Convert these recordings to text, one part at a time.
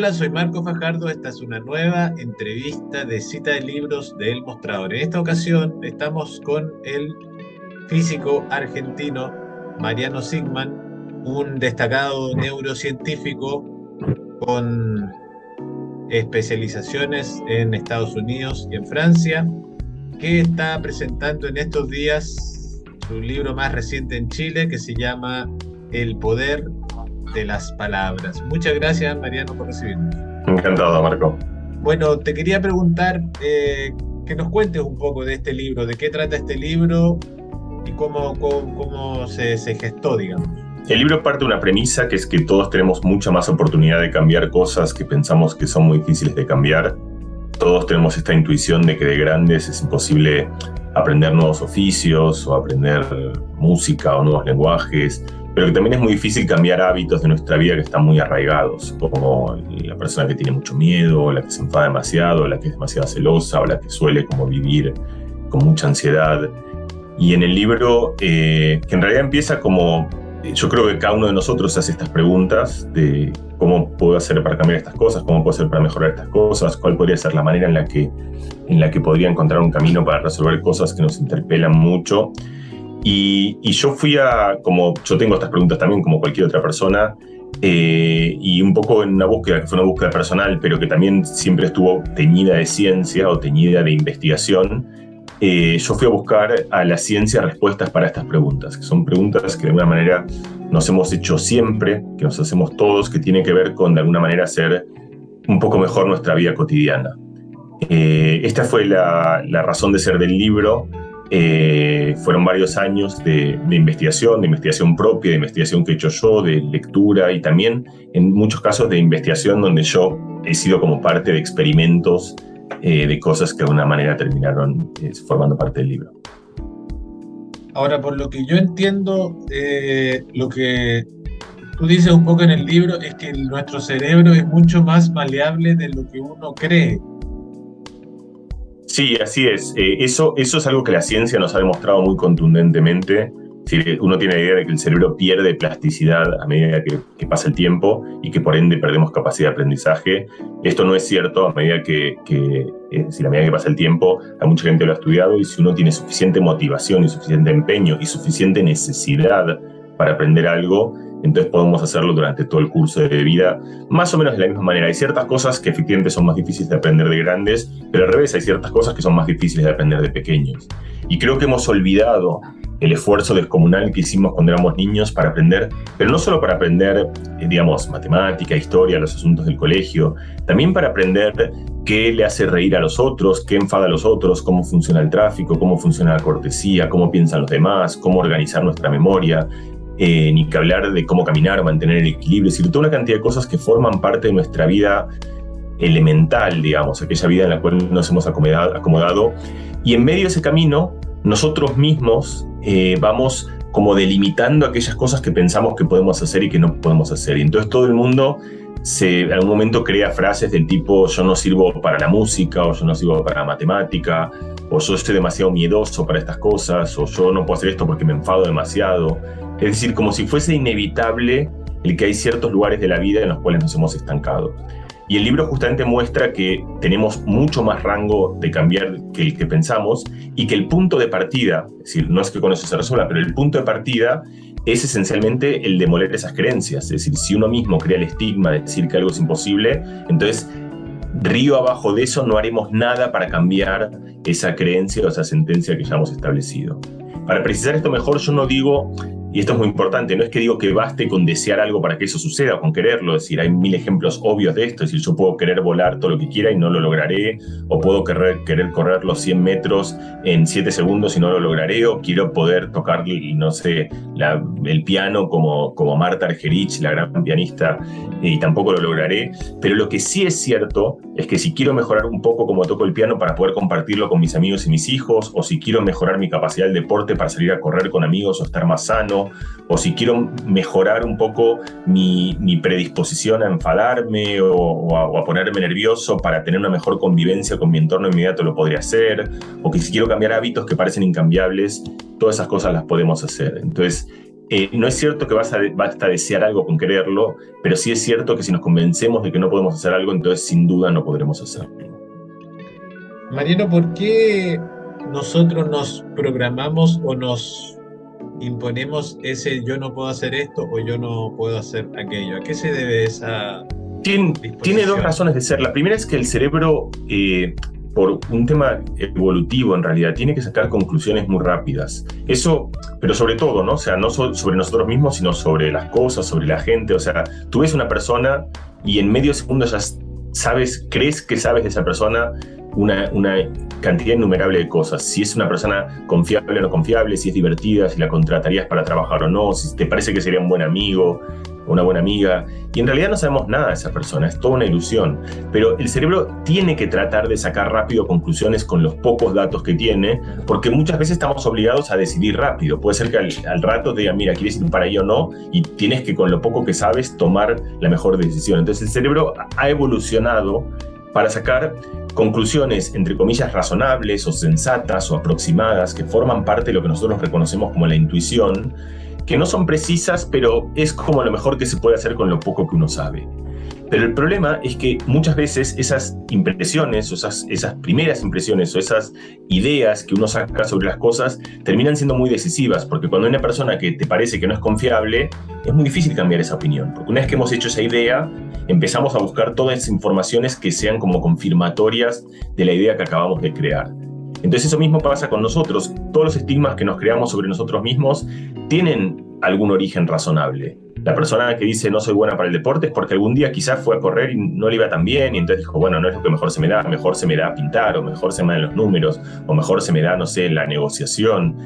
Hola, soy Marco Fajardo. Esta es una nueva entrevista de cita de libros de El Mostrador. En esta ocasión estamos con el físico argentino Mariano Sigman, un destacado neurocientífico con especializaciones en Estados Unidos y en Francia, que está presentando en estos días su libro más reciente en Chile que se llama El poder de las palabras. Muchas gracias, Mariano, por recibirnos. Encantado, Marco. Bueno, te quería preguntar eh, que nos cuentes un poco de este libro, de qué trata este libro y cómo, cómo, se, se, gestó, digamos. El libro parte de una premisa que es que todos tenemos mucha más oportunidad de cambiar cosas que pensamos que son muy difíciles de cambiar. Todos tenemos esta intuición de que de grandes es imposible aprender nuevos oficios o aprender música o nuevos lenguajes pero que también es muy difícil cambiar hábitos de nuestra vida que están muy arraigados, como la persona que tiene mucho miedo, la que se enfada demasiado, la que es demasiado celosa, o la que suele como vivir con mucha ansiedad. Y en el libro, eh, que en realidad empieza como, yo creo que cada uno de nosotros hace estas preguntas de cómo puedo hacer para cambiar estas cosas, cómo puedo hacer para mejorar estas cosas, cuál podría ser la manera en la que, en la que podría encontrar un camino para resolver cosas que nos interpelan mucho. Y, yo fui a, como yo tengo estas preguntas también como cualquier otra persona, eh, y un poco en una búsqueda que fue una búsqueda personal, pero que también siempre estuvo teñida de ciencia o teñida de investigación, eh, yo fui a buscar a la ciencia respuestas para estas preguntas, que son preguntas que de alguna manera nos hemos hecho siempre, que nos hacemos todos, que tienen que ver con de alguna manera hacer un poco mejor nuestra vida cotidiana. Eh, esta fue la, la razón de ser del libro eh, fueron varios años de, investigación, de investigación propia, de investigación que he hecho yo, de lectura y también en muchos casos de investigación donde yo he sido como parte de experimentos eh, de cosas que de alguna manera terminaron eh, formando parte del libro. Ahora, por lo que yo entiendo, lo que tú dices un poco en el libro es que nuestro cerebro es mucho más maleable de lo que uno cree. Sí, así es. Eh, eso, eso es algo que la ciencia nos ha demostrado muy contundentemente. Si uno tiene la idea de que el cerebro pierde plasticidad a medida que, pasa el tiempo y que por ende perdemos capacidad de aprendizaje. Esto no es cierto a medida que, que eh, si a medida que pasa el tiempo, hay mucha gente lo ha estudiado y si uno tiene suficiente motivación y suficiente empeño y suficiente necesidad para aprender algo, entonces podemos hacerlo durante todo el curso de vida, más o menos de la misma manera. Hay ciertas cosas que efectivamente son más difíciles de aprender de grandes, pero al revés hay ciertas cosas que son más difíciles de aprender de pequeños. Y creo que hemos olvidado el esfuerzo descomunal que hicimos cuando éramos niños para aprender, pero no solo para aprender, eh, digamos, matemática, historia, los asuntos del colegio, también para aprender qué le hace reír a los otros, qué enfada a los otros, cómo funciona el tráfico, cómo funciona la cortesía, cómo piensan los demás, cómo organizar nuestra memoria, eh, ni que hablar de cómo caminar, mantener el equilibrio, es decir, toda una cantidad de cosas que forman parte de nuestra vida elemental, digamos, aquella vida en la cual nos hemos acomodado. Y en medio de ese camino, nosotros mismos eh, vamos como delimitando aquellas cosas que pensamos que podemos hacer y que no podemos hacer. Y entonces todo el mundo se, en algún momento crea frases del tipo yo no sirvo para la música o yo no sirvo para la matemática o yo estoy demasiado miedoso para estas cosas o yo no puedo hacer esto porque me enfado demasiado. Es decir, como si fuese inevitable el que hay ciertos lugares de la vida en los cuales nos hemos estancado. Y el libro justamente muestra que tenemos mucho más rango de cambiar que el que pensamos y que el punto de partida, es decir, no es que con eso se resuelva, pero el punto de partida es esencialmente el demoler esas creencias. Es decir, si uno mismo crea el estigma de decir que algo es imposible, entonces río abajo de eso no haremos nada para cambiar esa creencia o esa sentencia que ya hemos establecido. Para precisar esto mejor, yo no digo y esto es muy importante, no es que digo que baste con desear algo para que eso suceda con quererlo, es decir, hay mil ejemplos obvios de esto, es decir, yo puedo querer volar todo lo que quiera y no lo lograré, o puedo querer, querer correr los 100 metros en 7 segundos y no lo lograré, o quiero poder tocar, no sé, el piano como, como Marta Argerich, la gran pianista, y tampoco lo lograré, pero lo que sí es cierto es que si quiero mejorar un poco como toco el piano para poder compartirlo con mis amigos y mis hijos, o si quiero mejorar mi capacidad del deporte para salir a correr con amigos o estar más sano, o si quiero mejorar un poco mi, predisposición a enfadarme o, a, ponerme nervioso para tener una mejor convivencia con mi entorno inmediato, lo podría hacer, o que si quiero cambiar hábitos que parecen incambiables, todas esas cosas las podemos hacer. Entonces, eh, no es cierto que vas a, basta desear algo con quererlo, pero sí es cierto que si nos convencemos de que no podemos hacer algo, entonces sin duda no podremos hacerlo. Mariano, ¿por qué nosotros nos programamos o nos imponemos ese yo no puedo hacer esto o yo no puedo hacer aquello? ¿A qué se debe esa... Tiene, tiene dos razones de ser. La primera es que el cerebro eh, por un tema evolutivo en realidad, tiene que sacar conclusiones muy rápidas. Eso, pero sobre todo, ¿no? O sea, no sobre nosotros mismos, sino sobre las cosas, sobre la gente. O sea, tú ves una persona y en medio segundo ya sabes, crees que sabes de esa persona una, cantidad innumerable de cosas. Si es una persona confiable o no confiable, si es divertida, si la contratarías para trabajar o no, si te parece que sería un buen amigo, una buena amiga, y en realidad no sabemos nada de esa persona, es toda una ilusión, pero el cerebro tiene que tratar de sacar rápido conclusiones con los pocos datos que tiene, porque muchas veces estamos obligados a decidir rápido, puede ser que al, rato te mira, ¿quieres ir para ahí o no? Y tienes que con lo poco que sabes tomar la mejor decisión. Entonces el cerebro ha evolucionado para sacar conclusiones, entre comillas, razonables o sensatas o aproximadas, que forman parte de lo que nosotros reconocemos como la intuición, que no son precisas, pero es como lo mejor que se puede hacer con lo poco que uno sabe. Pero el problema es que muchas veces esas impresiones, esas, esas primeras impresiones o esas ideas que uno saca sobre las cosas terminan siendo muy decisivas, porque cuando hay una persona que te parece que no es confiable, es muy difícil cambiar esa opinión, porque una vez que hemos hecho esa idea, empezamos a buscar todas esas informaciones que sean como confirmatorias de la idea que acabamos de crear. Entonces eso mismo pasa con nosotros. Todos los estigmas que nos creamos sobre nosotros mismos tienen algún origen razonable. La persona que dice no soy buena para el deporte es porque algún día quizás fue a correr y no le iba tan bien y entonces dijo, bueno, no es lo que mejor se me da, mejor se me da pintar o mejor se me dan los números o mejor se me da, no sé, la negociación.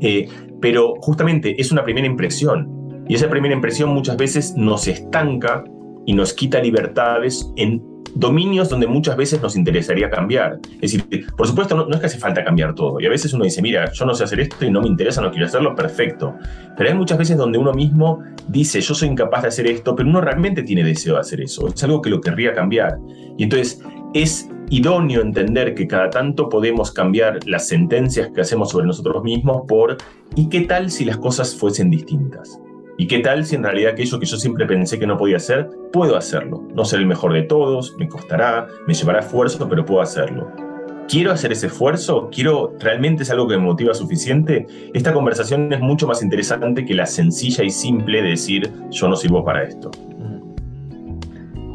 Eh, pero justamente es una primera impresión y esa primera impresión muchas veces nos estanca y nos quita libertades en dominios donde muchas veces nos interesaría cambiar. Es decir, por supuesto, no, es que hace falta cambiar todo. Y a veces uno dice, mira, yo no sé hacer esto y no me interesa, no quiero hacerlo, perfecto. Pero hay muchas veces donde uno mismo dice, yo soy incapaz de hacer esto, pero uno realmente tiene deseo de hacer eso. Es algo que lo querría cambiar. Y entonces es idóneo entender que cada tanto podemos cambiar las sentencias que hacemos sobre nosotros mismos por ¿y qué tal si las cosas fuesen distintas? ¿Y qué tal si en realidad aquello que yo siempre pensé que no podía hacer, puedo hacerlo? No ser el mejor de todos, me costará, me llevará esfuerzo, pero puedo hacerlo. ¿Quiero hacer ese esfuerzo? ¿Quiero realmente es algo que me motiva suficiente? Esta conversación es mucho más interesante que la sencilla y simple de decir yo no sirvo para esto.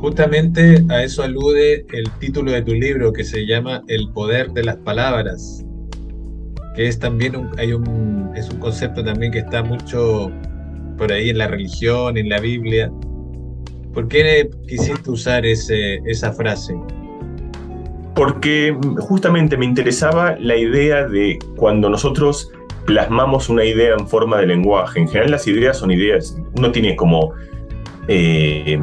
Justamente a eso alude el título de tu libro que se llama El poder de las palabras, que es también hay un, es un concepto también que está mucho por ahí en la religión, en la Biblia. ¿Por qué quisiste usar ese, esa frase? Porque justamente me interesaba la idea de cuando nosotros plasmamos una idea en forma de lenguaje. En general las ideas son ideas, uno tiene como, eh,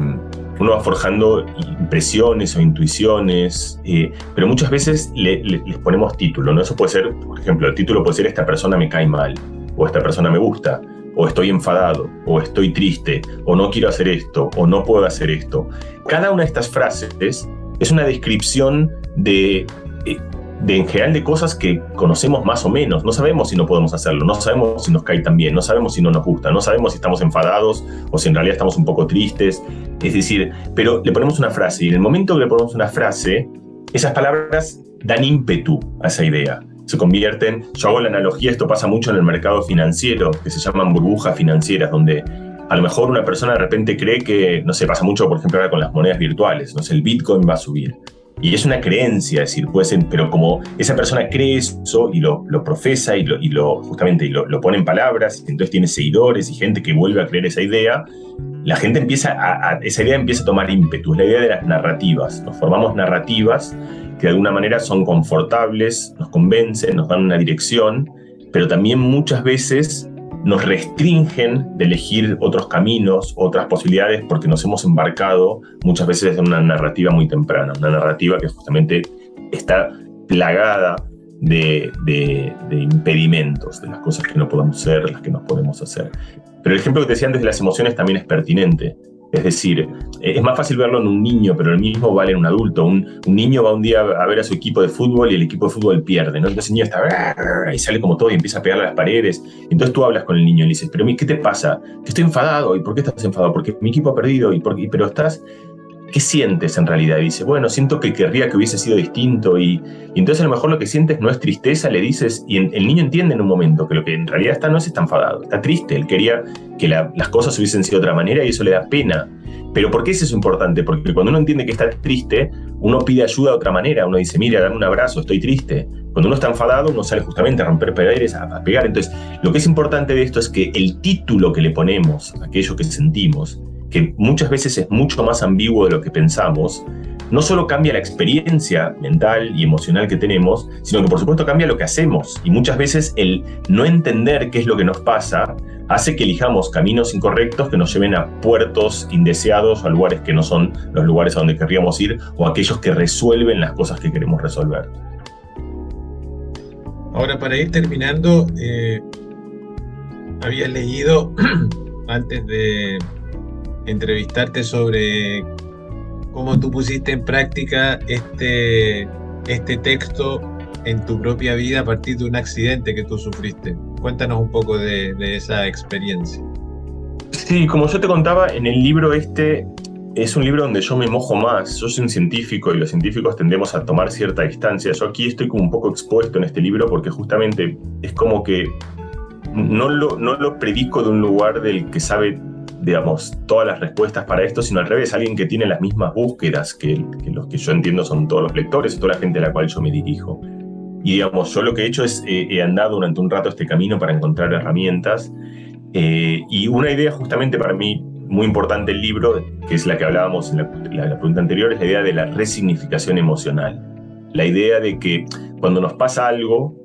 uno va forjando impresiones o intuiciones, eh, pero muchas veces les ponemos título, ¿no? Eso puede ser, por ejemplo, el título puede ser esta persona me cae mal o esta persona me gusta o estoy enfadado, o estoy triste, o no quiero hacer esto, o no puedo hacer esto. Cada una de estas frases es una descripción de, eh, de, en general de cosas que conocemos más o menos. No sabemos si no podemos hacerlo, no sabemos si nos cae tan bien, no sabemos si no nos gusta, no sabemos si estamos enfadados o si en realidad estamos un poco tristes. Es decir, pero le ponemos una frase y en el momento que le ponemos una frase, esas palabras dan ímpetu a esa idea se convierten, yo hago la analogía, esto pasa mucho en el mercado financiero, que se llaman burbujas financieras, donde a lo mejor una persona de repente cree que, no sé, pasa mucho, por ejemplo, ahora con las monedas virtuales, no sé, el Bitcoin va a subir. Y es una creencia, es decir, puede ser, pero como esa persona cree eso y lo, lo profesa y lo, y lo justamente y lo, lo, pone en palabras, entonces tiene seguidores y gente que vuelve a creer esa idea, la gente empieza a, esa idea empieza a tomar ímpetu, la idea de las narrativas. Nos formamos narrativas que de alguna manera son confortables, nos convencen, nos dan una dirección, pero también muchas veces nos restringen de elegir otros caminos, otras posibilidades, porque nos hemos embarcado muchas veces en una narrativa muy temprana, una narrativa que justamente está plagada de, impedimentos, de las cosas que no podemos ser, las que no podemos hacer. Pero el ejemplo que te decía antes de las emociones también es pertinente. Es decir, es más fácil verlo en un niño, pero el mismo vale en un adulto. Un, niño va un día a ver a su equipo de fútbol y el equipo de fútbol pierde. Entonces el niño está y sale como todo y empieza a pegarle a las paredes. Entonces tú hablas con el niño y le dices, pero ¿qué te pasa? Que estoy enfadado. ¿Y por qué estás enfadado? Porque mi equipo ha perdido. ¿Y por qué? Pero estás ¿qué sientes en realidad? Dice, bueno, siento que querría que hubiese sido distinto. Y, entonces a lo mejor lo que sientes no es tristeza, le dices, y el niño entiende en un momento que lo que en realidad está no es está enfadado, está triste, él quería que las cosas hubiesen sido de otra manera y eso le da pena. Pero ¿por qué es eso importante? Porque cuando uno entiende que está triste, uno pide ayuda de otra manera, uno dice, mira, dame un abrazo, estoy triste. Cuando uno está enfadado, uno sale justamente a romper paredes, a, pegar. Entonces, lo que es importante de esto es que el título que le ponemos a aquello que sentimos, que muchas veces es mucho más ambiguo de lo que pensamos, no solo cambia la experiencia mental y emocional que tenemos, sino que por supuesto cambia lo que hacemos. Y muchas veces el no entender qué es lo que nos pasa hace que elijamos caminos incorrectos que nos lleven a puertos indeseados, a lugares que no son los lugares a donde querríamos ir o aquellos que resuelven las cosas que queremos resolver. Ahora, para ir terminando, eh, había leído antes de, entrevistarte sobre cómo tú pusiste en práctica este, este texto en tu propia vida a partir de un accidente que tú sufriste. Cuéntanos un poco de, esa experiencia. Sí, como yo te contaba, en el libro este es un libro donde yo me mojo más. Yo soy un científico y los científicos tendemos a tomar cierta distancia. Yo aquí estoy como un poco expuesto en este libro porque justamente es como que no lo, no lo predico de un lugar del que sabe digamos, todas las respuestas para esto, sino al revés, alguien que tiene las mismas búsquedas que, los que yo entiendo son todos los lectores y toda la gente a la cual yo me dirijo. Y digamos, yo lo que he hecho es, eh, he andado durante un rato este camino para encontrar herramientas. Eh, y una idea justamente para mí muy importante el libro, que es la que hablábamos en la, la pregunta anterior, es la idea de la resignificación emocional. La idea de que cuando nos pasa algo,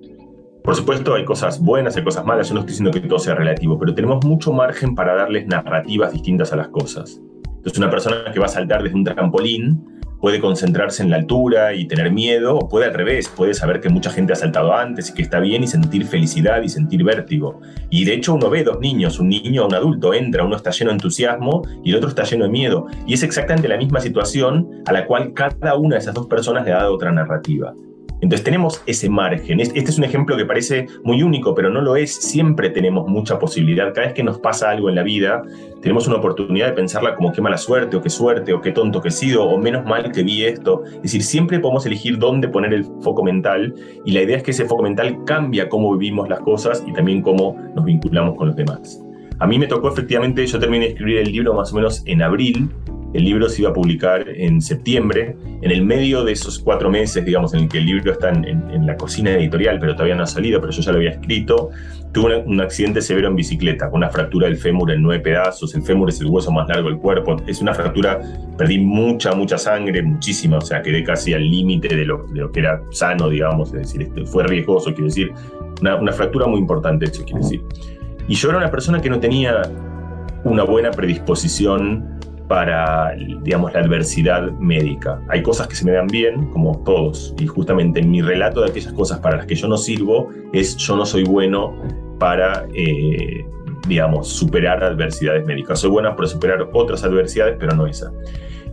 por supuesto, hay cosas buenas, hay cosas malas, yo no estoy diciendo que todo sea relativo, pero tenemos mucho margen para darles narrativas distintas a las cosas. Entonces, una persona que va a saltar desde un trampolín puede concentrarse en la altura y tener miedo, o puede al revés, puede saber que mucha gente ha saltado antes y que está bien y sentir felicidad y sentir vértigo. Y de hecho uno ve dos niños, un niño o un adulto, entra, uno está lleno de entusiasmo y el otro está lleno de miedo. Y es exactamente la misma situación a la cual cada una de esas dos personas le ha dado otra narrativa. Entonces tenemos ese margen. Este es un ejemplo que parece muy único, pero no lo es. Siempre tenemos mucha posibilidad. Cada vez que nos pasa algo en la vida, tenemos una oportunidad de pensarla como qué mala suerte, o qué suerte, o qué tonto que he sido, o menos mal que vi esto. Es decir, siempre podemos elegir dónde poner el foco mental y la idea es que ese foco mental cambia cómo vivimos las cosas y también cómo nos vinculamos con los demás. A mí me tocó efectivamente, yo terminé de escribir el libro más o menos en abril el libro se iba a publicar en septiembre. En el medio de esos cuatro meses, digamos, en el que el libro está en, la cocina editorial, pero todavía no ha salido, pero yo ya lo había escrito, tuve un accidente severo en bicicleta, con una fractura del fémur en nueve pedazos. El fémur es el hueso más largo del cuerpo. Es una fractura, perdí mucha, mucha sangre, muchísima, o sea, quedé casi al límite de lo, que era sano, digamos, es decir, este, fue riesgoso, quiero decir, una, fractura muy importante, eso quiere decir. Y yo era una persona que no tenía una buena predisposición para, digamos, la adversidad médica. Hay cosas que se me dan bien, como todos, y justamente mi relato de aquellas cosas para las que yo no sirvo es yo no soy bueno para, eh, digamos, superar adversidades médicas. Soy buena para superar otras adversidades, pero no esa.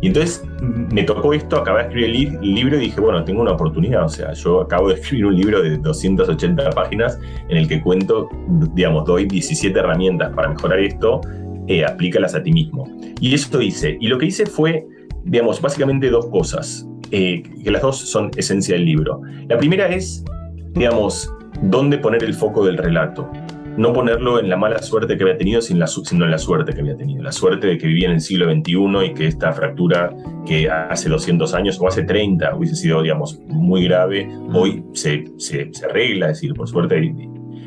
Y entonces me tocó esto, acabé de escribir el libro y dije, bueno, tengo una oportunidad. O sea, yo acabo de escribir un libro de 280 páginas en el que cuento, digamos, doy 17 herramientas para mejorar esto eh, aplícalas a ti mismo. Y eso hice. Y lo que hice fue, digamos, básicamente dos cosas, eh, que las dos son esencia del libro. La primera es, digamos, dónde poner el foco del relato. No ponerlo en la mala suerte que había tenido, sino en la suerte que había tenido. La suerte de que vivía en el siglo XXI y que esta fractura que hace 200 años o hace 30 hubiese sido, digamos, muy grave, hoy se, se, se arregla. Es decir, por suerte,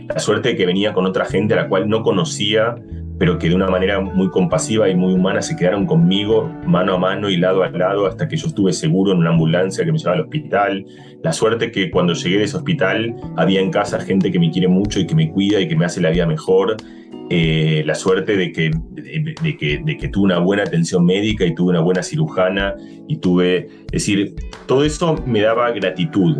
la suerte de que venía con otra gente a la cual no conocía pero que de una manera muy compasiva y muy humana se quedaron conmigo mano a mano y lado a lado hasta que yo estuve seguro en una ambulancia que me llevaba al hospital. La suerte que cuando llegué de ese hospital había en casa gente que me quiere mucho y que me cuida y que me hace la vida mejor. Eh, la suerte de que, de, que, de que tuve una buena atención médica y tuve una buena cirujana y tuve, es decir, todo eso me daba gratitud.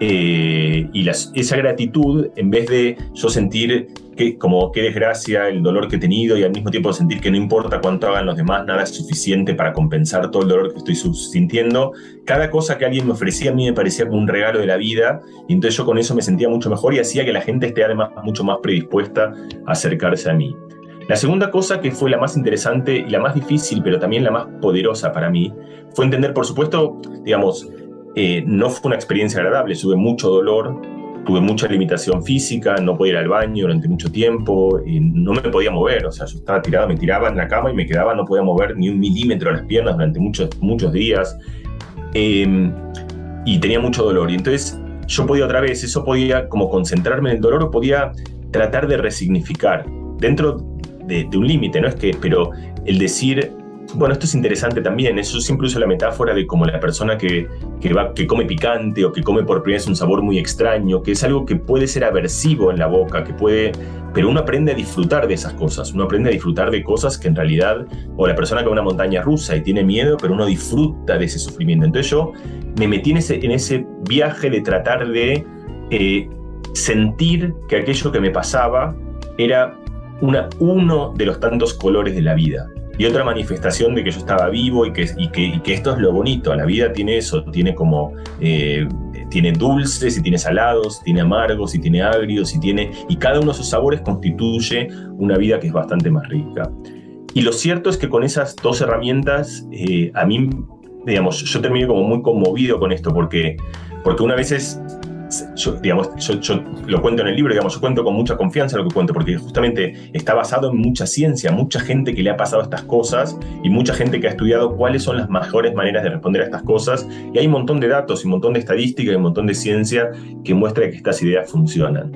Eh, y esa gratitud, en vez de yo sentir que, como qué desgracia el dolor que he tenido y al mismo tiempo sentir que no importa cuánto hagan los demás, nada es suficiente para compensar todo el dolor que estoy sintiendo, cada cosa que alguien me ofrecía a mí me parecía como un regalo de la vida y entonces yo con eso me sentía mucho mejor y hacía que la gente esté además mucho más predispuesta a acercarse a mí. La segunda cosa que fue la más interesante y la más difícil, pero también la más poderosa para mí, fue entender, por supuesto, digamos, eh, no fue una experiencia agradable, tuve mucho dolor, tuve mucha limitación física, no podía ir al baño durante mucho tiempo, y no me podía mover, o sea, yo estaba tirado, me tiraba en la cama y me quedaba, no podía mover ni un milímetro las piernas durante muchos, muchos días, em, y tenía mucho dolor. Y entonces yo podía otra vez, eso podía como concentrarme en el dolor o podía tratar de resignificar dentro de, de un límite, ¿no? Es que, pero el decir, bueno, esto es interesante también. Eso siempre uso la metáfora de como la persona que, va, que come picante o que come por primera vez un sabor muy extraño, que es algo que puede ser aversivo en la boca, que puede. Pero uno aprende a disfrutar de esas cosas. Uno aprende a disfrutar de cosas que en realidad. O la persona que va a una montaña rusa y tiene miedo, pero uno disfruta de ese sufrimiento. Entonces yo me metí en ese, en ese viaje de tratar de eh, sentir que aquello que me pasaba era una, uno de los tantos colores de la vida y otra manifestación de que yo estaba vivo y que, y que, esto es lo bonito. La vida tiene eso, tiene como, eh, tiene dulces y tiene salados, tiene amargos y tiene agrios y tiene, y cada uno de esos sabores constituye una vida que es bastante más rica. Y lo cierto es que con esas dos herramientas, eh, a mí, digamos, yo terminé como muy conmovido con esto, porque, porque una vez es yo, digamos, yo, lo cuento en el libro, digamos, yo cuento con mucha confianza lo que cuento, porque justamente está basado en mucha ciencia, mucha gente que le ha pasado estas cosas y mucha gente que ha estudiado cuáles son las mejores maneras de responder a estas cosas. Y hay un montón de datos y un montón de estadística y un montón de ciencia que muestra que estas ideas funcionan.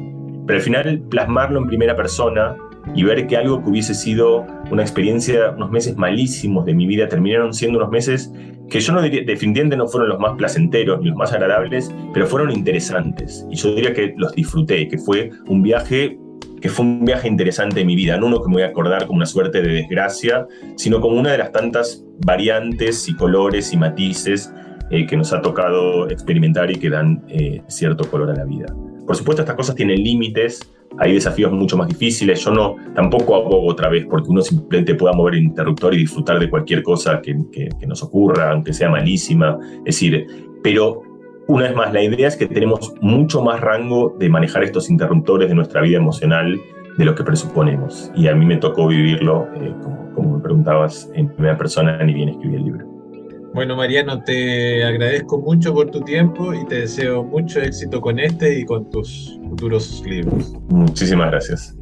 Pero al final, plasmarlo en primera persona y ver que algo que hubiese sido una experiencia, unos meses malísimos de mi vida, terminaron siendo unos meses que yo no diría, definitivamente no fueron los más placenteros ni los más agradables, pero fueron interesantes. Y yo diría que los disfruté, que fue un viaje que fue un viaje interesante en mi vida, no uno que me voy a acordar como una suerte de desgracia, sino como una de las tantas variantes y colores y matices eh, que nos ha tocado experimentar y que dan eh, cierto color a la vida. Por supuesto, estas cosas tienen límites, hay desafíos mucho más difíciles. Yo no tampoco abogo otra vez porque uno simplemente pueda mover el interruptor y disfrutar de cualquier cosa que, nos ocurra, aunque sea malísima. Es decir, pero una vez más, la idea es que tenemos mucho más rango de manejar estos interruptores de nuestra vida emocional de lo que presuponemos. Y a mí me tocó vivirlo, eh, como, como, me preguntabas, en primera persona, ni bien escribí el libro. Bueno, Mariano, te agradezco mucho por tu tiempo y te deseo mucho éxito con este y con tus futuros libros. Muchísimas gracias.